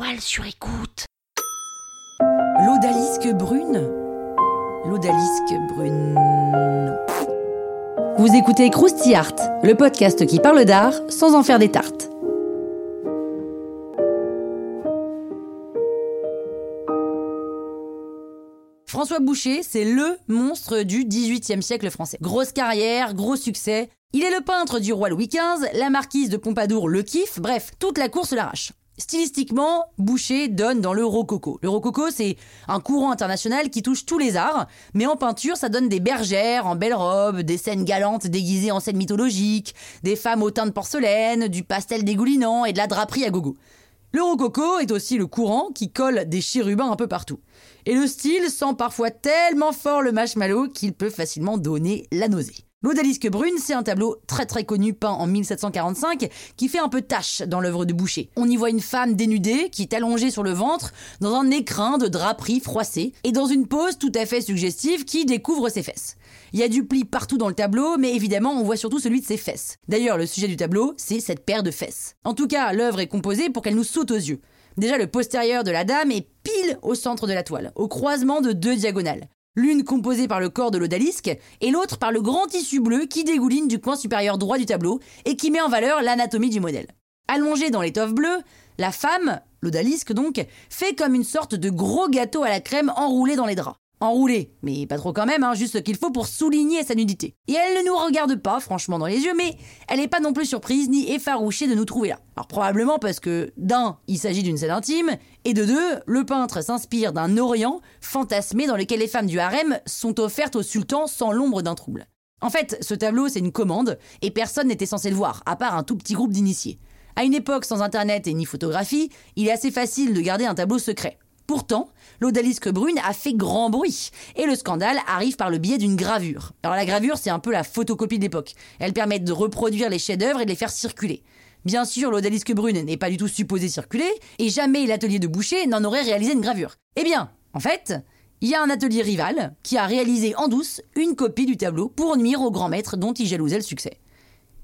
La toile sur écoute. L'odalisque brune L'odalisque brune. Vous écoutez Krusty Art, le podcast qui parle d'art sans en faire des tartes. François Boucher, c'est le monstre du XVIIIe siècle français. Grosse carrière, gros succès. Il est le peintre du roi Louis XV, la marquise de Pompadour le kiffe, bref, toute la course l'arrache. Stylistiquement, Boucher donne dans le rococo. Le rococo, c'est un courant international qui touche tous les arts, mais en peinture, ça donne des bergères en belles robes, des scènes galantes déguisées en scènes mythologiques, des femmes au teint de porcelaine, du pastel dégoulinant et de la draperie à gogo. Le rococo est aussi le courant qui colle des chérubins un peu partout. Et le style sent parfois tellement fort le marshmallow qu'il peut facilement donner la nausée. L'Odalisque brune, c'est un tableau très très connu peint en 1745 qui fait un peu tache dans l'œuvre de Boucher. On y voit une femme dénudée qui est allongée sur le ventre dans un écrin de draperie froissée et dans une pose tout à fait suggestive qui découvre ses fesses. Il y a du pli partout dans le tableau, mais évidemment on voit surtout celui de ses fesses. D'ailleurs, le sujet du tableau, c'est cette paire de fesses. En tout cas, l'œuvre est composée pour qu'elle nous saute aux yeux. Déjà, le postérieur de la dame est pile au centre de la toile, au croisement de deux diagonales l'une composée par le corps de l'odalisque et l'autre par le grand tissu bleu qui dégouline du coin supérieur droit du tableau et qui met en valeur l'anatomie du modèle. Allongée dans l'étoffe bleue, la femme, l'odalisque donc, fait comme une sorte de gros gâteau à la crème enroulé dans les draps. Enroulé, mais pas trop quand même, hein, juste ce qu'il faut pour souligner sa nudité. Et elle ne nous regarde pas, franchement, dans les yeux, mais elle n'est pas non plus surprise ni effarouchée de nous trouver là. Alors probablement parce que, d'un, il s'agit d'une scène intime, et de deux, le peintre s'inspire d'un Orient fantasmé dans lequel les femmes du harem sont offertes au sultan sans l'ombre d'un trouble. En fait, ce tableau, c'est une commande, et personne n'était censé le voir, à part un tout petit groupe d'initiés. À une époque sans internet et ni photographie, il est assez facile de garder un tableau secret. Pourtant, l'odalisque brune a fait grand bruit. Et le scandale arrive par le biais d'une gravure. Alors la gravure, c'est un peu la photocopie d'époque. Elle permet de reproduire les chefs-d'œuvre et de les faire circuler. Bien sûr, l'odalisque brune n'est pas du tout supposé circuler, et jamais l'atelier de Boucher n'en aurait réalisé une gravure. Eh bien, en fait, il y a un atelier rival qui a réalisé en douce une copie du tableau pour nuire au grand maître dont il jalousait le succès.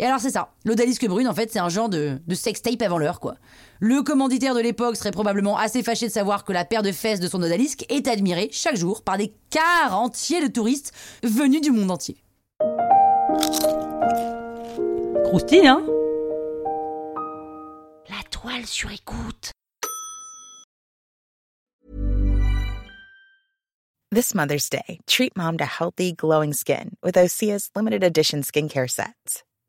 Et alors c'est ça, l'odalisque brune en fait c'est un genre de, de sextape avant l'heure quoi. Le commanditaire de l'époque serait probablement assez fâché de savoir que la paire de fesses de son odalisque est admirée chaque jour par des quarts entiers de touristes venus du monde entier. Croustille hein? La toile sur écoute This Mother's Day, treat mom to healthy, glowing skin with Osea's limited edition skincare sets.